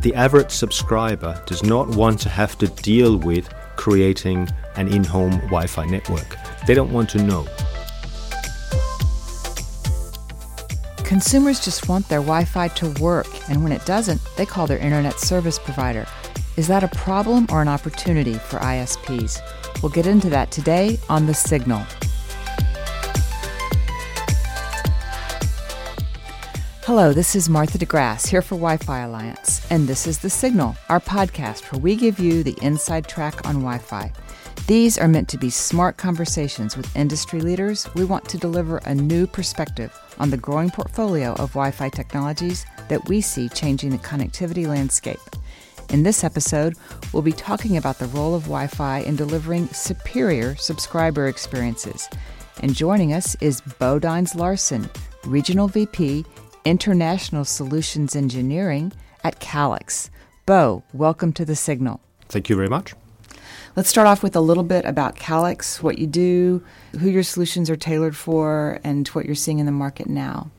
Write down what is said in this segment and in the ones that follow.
the average subscriber does not want to have to deal with creating an in home Wi Fi network. They don't want to know. Consumers just want their Wi Fi to work, and when it doesn't, they call their internet service provider. Is that a problem or an opportunity for ISPs? We'll get into that today on The Signal. Hello, this is Martha DeGrasse here for Wi Fi Alliance, and this is The Signal, our podcast where we give you the inside track on Wi Fi. These are meant to be smart conversations with industry leaders. We want to deliver a new perspective on the growing portfolio of Wi Fi technologies that we see changing the connectivity landscape. In this episode, we'll be talking about the role of Wi Fi in delivering superior subscriber experiences. And joining us is Bo Dines Larsen, Regional VP International Solutions Engineering at Calix. Bo, welcome to the Signal. Thank you very much. Let's start off with a little bit about Calix, what you do, who your solutions are tailored for, and what you're seeing in the market now.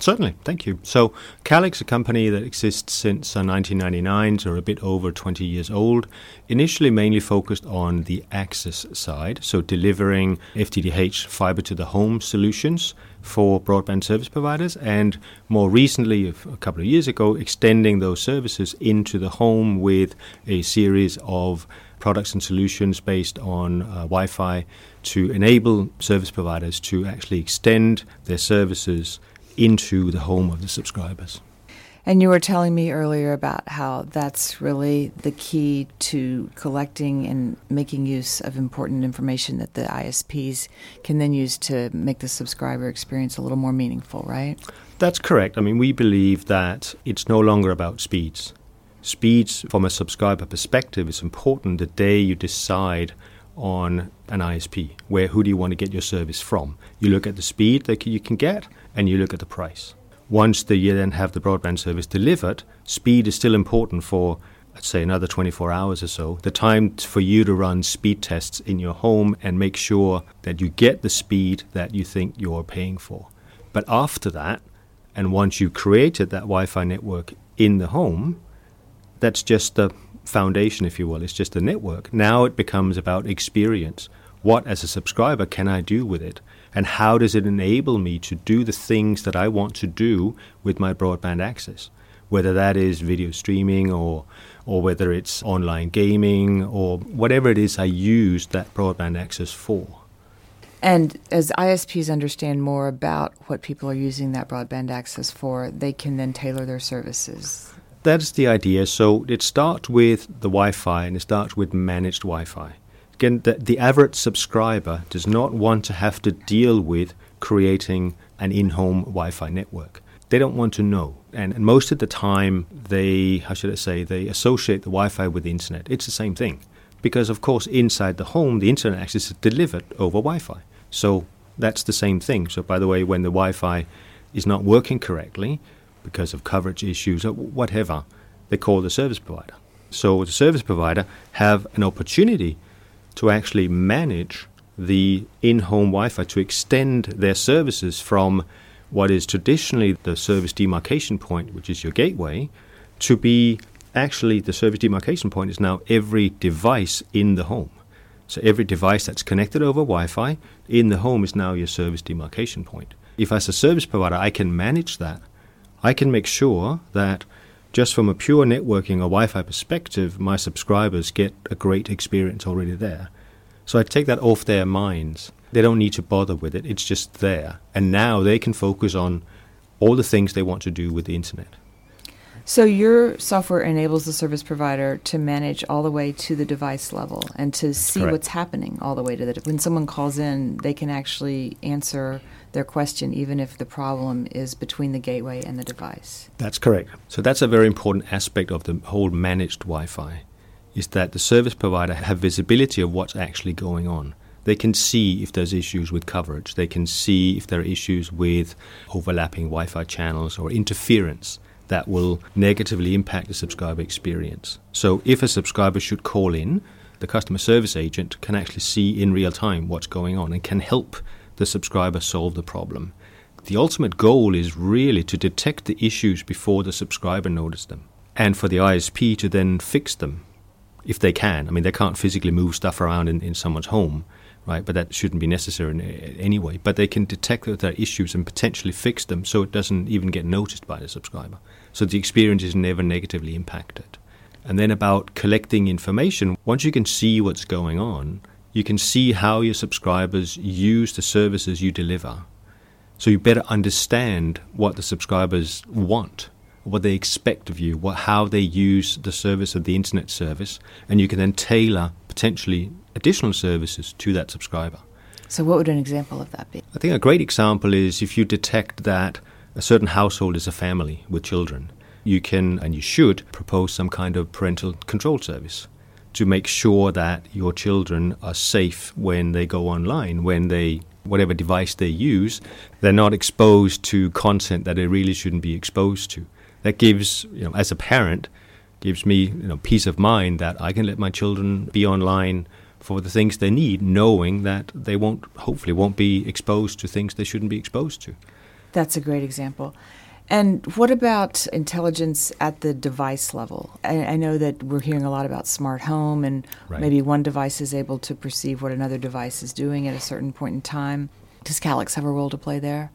Certainly, thank you. So, Calix, a company that exists since uh, 1999, so a bit over 20 years old, initially mainly focused on the access side, so delivering FTTH fiber to the home solutions for broadband service providers, and more recently, a couple of years ago, extending those services into the home with a series of products and solutions based on uh, Wi Fi to enable service providers to actually extend their services into the home of the subscribers. And you were telling me earlier about how that's really the key to collecting and making use of important information that the ISPs can then use to make the subscriber experience a little more meaningful, right? That's correct. I mean, we believe that it's no longer about speeds. Speeds, from a subscriber perspective, is important the day you decide on an ISP. Where who do you want to get your service from? You look at the speed that you can get, and you look at the price. Once the, you then have the broadband service delivered, speed is still important for, let's say, another 24 hours or so. The time for you to run speed tests in your home and make sure that you get the speed that you think you're paying for. But after that, and once you've created that Wi Fi network in the home, that's just the foundation, if you will. It's just a network. Now it becomes about experience. What, as a subscriber, can I do with it? And how does it enable me to do the things that I want to do with my broadband access? Whether that is video streaming or, or whether it's online gaming or whatever it is I use that broadband access for. And as ISPs understand more about what people are using that broadband access for, they can then tailor their services. That's the idea. So it starts with the Wi Fi and it starts with managed Wi Fi. Again, the, the average subscriber does not want to have to deal with creating an in home Wi Fi network. They don't want to know. And, and most of the time, they, how should I say, they associate the Wi Fi with the internet. It's the same thing. Because, of course, inside the home, the internet access is delivered over Wi Fi. So that's the same thing. So, by the way, when the Wi Fi is not working correctly because of coverage issues or whatever, they call the service provider. So the service provider have an opportunity to actually manage the in home Wi Fi to extend their services from what is traditionally the service demarcation point, which is your gateway, to be actually the service demarcation point is now every device in the home. So every device that's connected over Wi Fi in the home is now your service demarcation point. If, as a service provider, I can manage that, I can make sure that just from a pure networking or Wi Fi perspective, my subscribers get a great experience already there. So I take that off their minds. They don't need to bother with it, it's just there. And now they can focus on all the things they want to do with the internet. So your software enables the service provider to manage all the way to the device level and to see Correct. what's happening all the way to the when someone calls in, they can actually answer their question even if the problem is between the gateway and the device. That's correct. So that's a very important aspect of the whole managed Wi-Fi is that the service provider have visibility of what's actually going on. They can see if there's issues with coverage. They can see if there are issues with overlapping Wi-Fi channels or interference that will negatively impact the subscriber experience. So if a subscriber should call in, the customer service agent can actually see in real time what's going on and can help the subscriber solve the problem. The ultimate goal is really to detect the issues before the subscriber notices them and for the ISP to then fix them if they can. I mean, they can't physically move stuff around in, in someone's home, right? But that shouldn't be necessary in, uh, anyway. But they can detect are issues and potentially fix them so it doesn't even get noticed by the subscriber. So the experience is never negatively impacted. And then about collecting information, once you can see what's going on, you can see how your subscribers use the services you deliver. So you better understand what the subscribers want, what they expect of you, what, how they use the service of the internet service, and you can then tailor potentially additional services to that subscriber. So, what would an example of that be? I think a great example is if you detect that a certain household is a family with children, you can and you should propose some kind of parental control service to make sure that your children are safe when they go online, when they whatever device they use, they're not exposed to content that they really shouldn't be exposed to. That gives, you know, as a parent, gives me, you know, peace of mind that I can let my children be online for the things they need, knowing that they won't, hopefully, won't be exposed to things they shouldn't be exposed to. That's a great example. And what about intelligence at the device level? I, I, know that we're hearing a lot about smart home, and right. maybe one device is able to perceive what another device is doing at a certain point in time. Does Calix have a role to play there?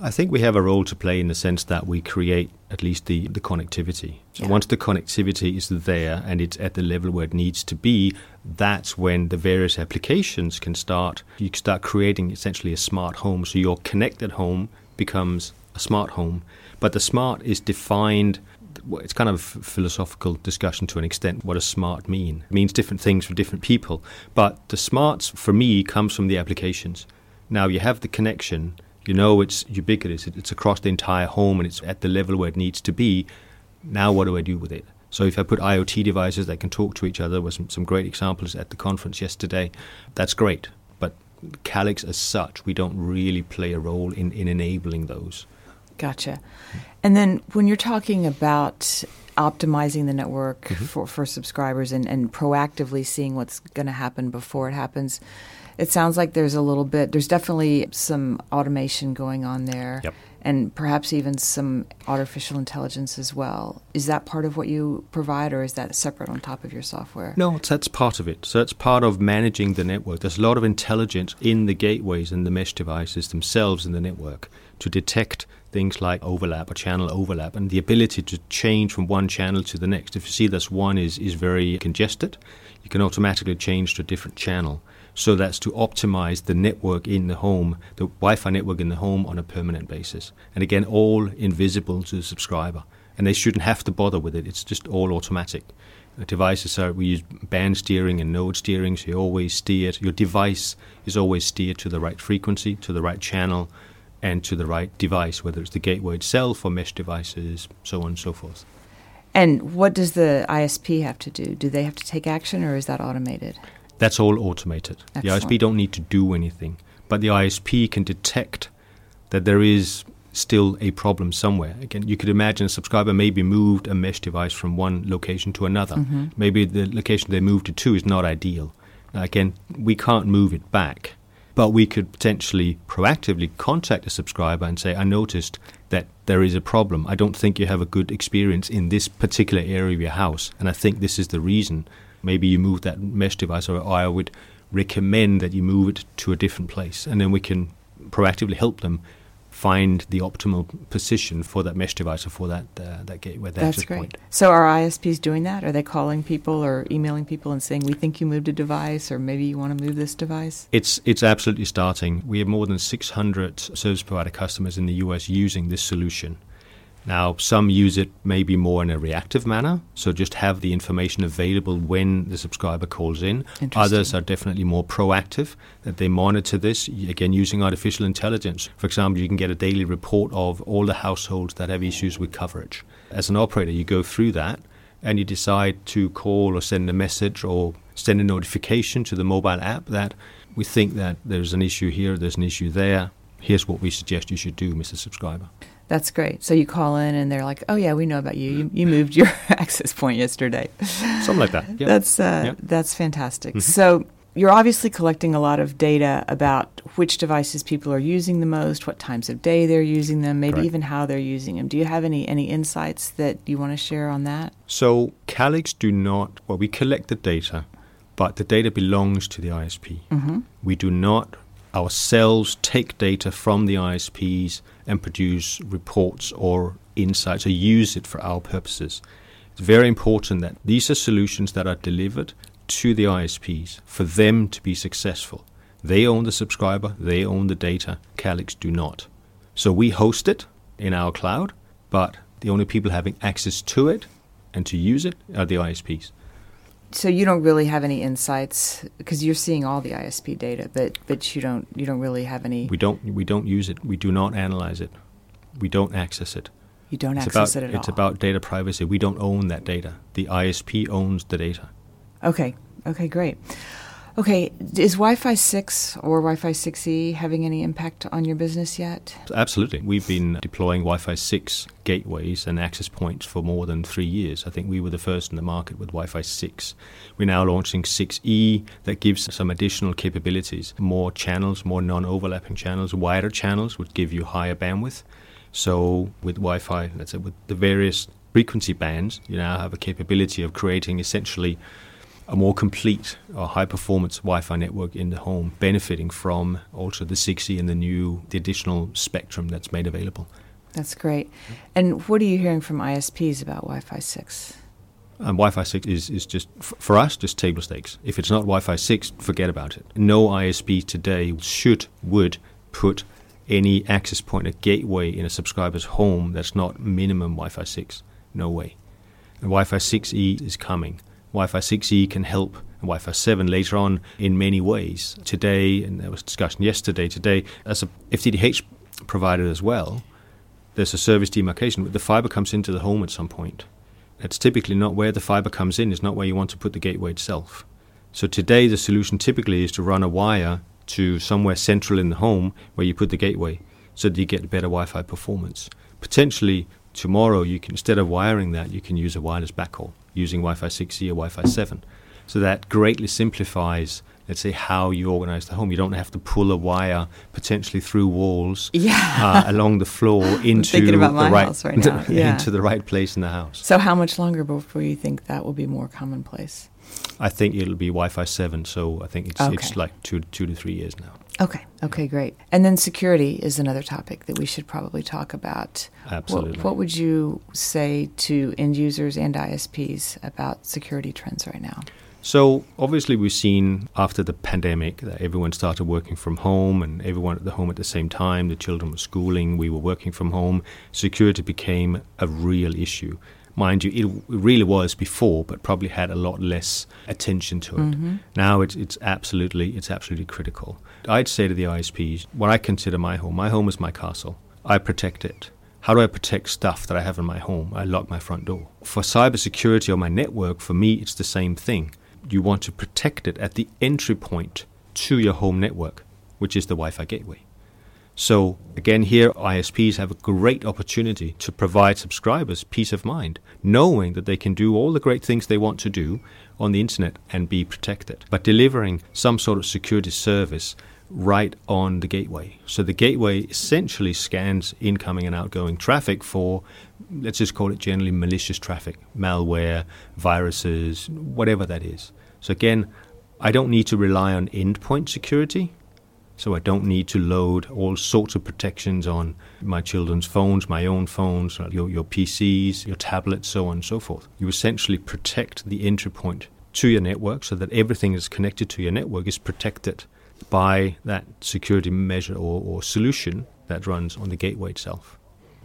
I think we have a role to play in the sense that we create at least the, the connectivity. So yeah. once the connectivity is there and it's at the level where it needs to be, that's when the various applications can start. You can start creating essentially a smart home. So your connected home becomes a smart home. But the smart is defined it's kind of a philosophical discussion to an extent. What does smart mean? It means different things for different people. But the smarts, for me, comes from the applications. Now, you have the connection, you know it's ubiquitous, it's across the entire home and it's at the level where it needs to be. Now, what do I do with it? So, if I put IoT devices that can talk to each other, with some, some great examples at the conference yesterday, that's great. But Calix, as such, we don't really play a role in, in enabling those. Gotcha. And then when you're talking about optimizing the network mm-hmm. for, for subscribers and, and proactively seeing what's going to happen before it happens, it sounds like there's a little bit, there's definitely some automation going on there. Yep. And perhaps even some artificial intelligence as well. Is that part of what you provide, or is that separate on top of your software? No, that's part of it. So it's part of managing the network. There's a lot of intelligence in the gateways and the mesh devices themselves in the network to detect things like overlap or channel overlap and the ability to change from one channel to the next. If you see this one is, is very congested, you can automatically change to a different channel. So that's to optimize the network in the home, the Wi Fi network in the home on a permanent basis. And again, all invisible to the subscriber. And they shouldn't have to bother with it, it's just all automatic. Devices are, we use band steering and node steering, so you always steer, your device is always steered to the right frequency, to the right channel, and to the right device, whether it's the gateway itself or mesh devices, so on and so forth. And what does the ISP have to do? Do they have to take action or is that automated? That's all automated. Excellent. The ISP don't need to do anything, but the ISP can detect that there is still a problem somewhere. Again, you could imagine a subscriber maybe moved a mesh device from one location to another. Mm-hmm. Maybe the location they moved it to is not ideal. Again, we can't move it back but we could potentially proactively contact a subscriber and say, I noticed that there is a problem. I don't think you have a good experience in this particular area of your house, and I think this is the reason. Maybe you move that mesh device, or I would recommend that you move it to a different place, and then we can proactively help them find the optimal position for that mesh device or for that uh, that gateway. That That's great. Point. So are ISPs doing that? Are they calling people or emailing people and saying we think you moved a device or maybe you want to move this device? It's it's absolutely starting. We have more than 600 service provider customers in the US using this solution. Now, some use it maybe more in a reactive manner, so just have the information available when the subscriber calls in. Others are definitely more proactive, that they monitor this, again, using artificial intelligence. For example, you can get a daily report of all the households that have issues with coverage. As an operator, you go through that and you decide to call or send a message or send a notification to the mobile app that we think that there's an issue here, there's an issue there. Here's what we suggest you should do, Mr. Subscriber. That's great. So you call in and they're like, "Oh yeah, we know about you. You, you moved your access point yesterday." Something like that. Yep. That's uh, yep. that's fantastic. Mm-hmm. So you're obviously collecting a lot of data about which devices people are using the most, what times of day they're using them, maybe Correct. even how they're using them. Do you have any any insights that you want to share on that? So Calix do not, well, we collect the data, but the data belongs to the ISP. Mm-hmm. We do not ourselves take data from the ISPs and produce reports or insights or use it for our purposes. It's very important that these are solutions that are delivered to the ISPs for them to be successful. They own the subscriber, they own the data, Calix do not. So we host it in our cloud, but the only people having access to it and to use it are the ISPs. So you don't really have any insights because you're seeing all the ISP data, but but you don't you don't really have any. We don't we don't use it. We do not analyze it. We don't access it. you don't it's access about it at it's all. It's about data privacy. We don't own that data. The ISP owns the data. Okay. Okay, great. Okay, is Wi-Fi 6 or Wi-Fi 6E having any impact on your business yet? Absolutely. We've been deploying Wi Fi 6 gateways and access points for more than three years. I think we were the first in the market with Wi Fi 6. We're now launching 6E that gives some additional capabilities more channels, more non overlapping channels, wider channels would give you higher bandwidth. So, with Wi Fi, let's say with the various frequency bands, you now have a capability of creating essentially a more complete or high performance Wi-Fi network in the home, benefiting from also the 6E and the new, the additional spectrum that's made available. That's great. And what are you hearing from ISPs about Wi-Fi 6? And um, Wi-Fi 6 is, is just, f- for us, just table stakes. If it's not Wi-Fi 6, forget about it. No ISP today should, would put any access point, a gateway in a subscriber's home that's not minimum Wi-Fi 6. No way. And Wi-Fi 6E is coming. Wi-Fi 6E can help Wi-Fi 7 later on in many ways. Today, and there was discussion yesterday, today, as a FTTH provider as well, there's a service demarcation. The fiber comes into the home at some point. That's typically not where the fiber comes in, is not where you want to put the gateway itself. So today, the solution typically is to run a wire to somewhere central in the home where you put the gateway so that you get better Wi Fi performance. Potentially, tomorrow, you can instead of wiring that, you can use a wireless backhaul using Wi Fi 6E or Wi Fi 7. So that greatly simplifies, let's say, how you organize the home. You don't have to pull a wire potentially through walls Yeah. uh, along the floor into thinking about the my right house right now. Yeah. into the right place in the house. So how much longer before you think that will be more commonplace? I think it'll be Wi-Fi seven, so I think it's it's like two two to three years now. Okay. Okay, great. And then security is another topic that we should probably talk about. Absolutely. What, what would you say to end users and ISPs about security trends right now? So obviously, we've seen after the pandemic that everyone started working from home, and everyone at the home at the same time. The children were schooling, we were working from home. Security became a real issue. Mind you, it really was before, but probably had a lot less attention to it. Mm-hmm. Now it's it's absolutely it's absolutely critical. I'd say to the ISPs, what I consider my home, my home is my castle. I protect it. How do I protect stuff that I have in my home? I lock my front door. For cybersecurity on my network, for me, it's the same thing. You want to protect it at the entry point to your home network, which is the Wi Fi gateway. So, again, here ISPs have a great opportunity to provide subscribers peace of mind, knowing that they can do all the great things they want to do on the internet and be protected, but delivering some sort of security service right on the gateway. So, the gateway essentially scans incoming and outgoing traffic for, let's just call it generally malicious traffic, malware, viruses, whatever that is. So, again, I don't need to rely on endpoint security. So I don't need to load all sorts of protections on my children's phones, my own phones, your, your PCs, your tablets, so on and so forth. You essentially protect the entry point to your network so that everything that's connected to your network is protected by that security measure or, or solution that runs on the gateway itself.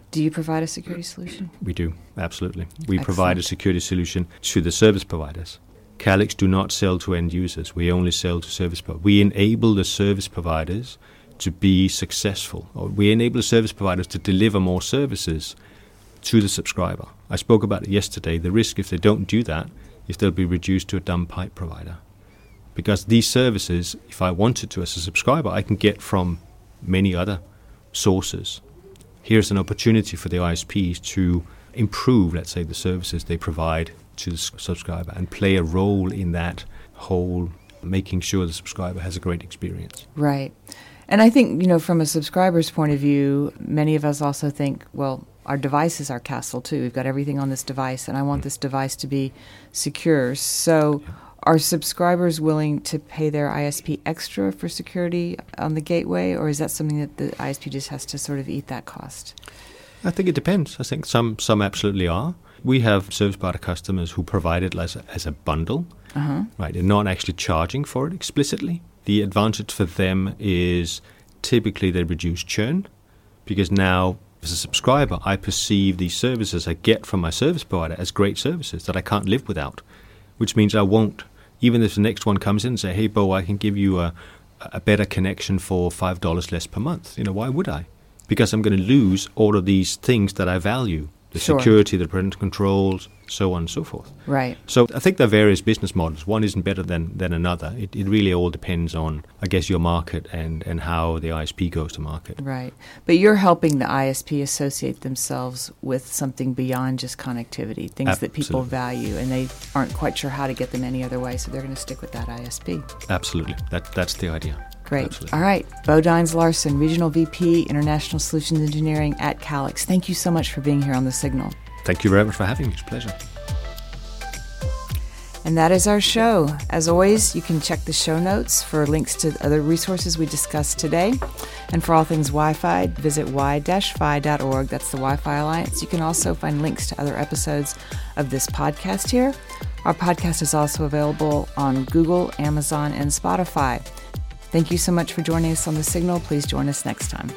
Do you provide a security solution? We do, absolutely. We provide a security solution to the service providers. Calix do not sell to end users. We only sell to service providers. We enable the service providers to be successful, or we enable the service providers to deliver more services to the subscriber. I spoke about it yesterday. The risk if they don't do that is they'll be reduced to a dumb pipe provider. Because these services, if I wanted to as a subscriber, I can get from many other sources. Here's an opportunity for the ISPs to improve, let's say, the services they provide to the subscriber and play a role in that whole making sure the subscriber has a great experience. Right. And I think, you know, from a subscriber's point of view, many of us also think, well, our device is our castle too. We've got everything on this device, and I want mm. this device to be secure. So, are subscribers willing to pay their ISP extra for security on the gateway, or is that something that the ISP just has to sort of eat that cost? I think it depends. I think some some absolutely are. We have service provider customers who provide it as a, as a bundle, uh-huh. right? They're not actually charging for it explicitly. The advantage for them is typically they reduce churn because now as a subscriber, I perceive these services I get from my service provider as great services that I can't live without, which means I won't, even if the next one comes in and say, hey, Bo, I can give you a, a better connection for $5 less per month. You know, why would I? Because I'm going to lose all of these things that I value the Sure. security, the parental controls, so on and so forth. Right. So I think there are various business models. One isn't better than, than another. It, it really all depends on, I guess, your market and, and how the ISP goes to market. Right. But you're helping the ISP associate themselves with something beyond just connectivity, things that people value, and they aren't quite sure how to get them any other way, so they're going to stick with that ISP. Absolutely. That, that's the idea. Great. Absolutely. All right. Bo Dines Larsen, Regional VP, International Solutions Engineering at Calix. Thank you so much for being here on The Signal. Thank you very much for having me. It's a pleasure. And that is our show. As always, you can check the show notes for links to other resources we discussed today. And for all things Wi Fi, visit wi-fi.org. That's the Wi Fi Alliance. You can also find links to other episodes of this podcast here. Our podcast is also available on Google, Amazon, and Spotify. Thank you so much for joining us on The Signal. Please join us next time.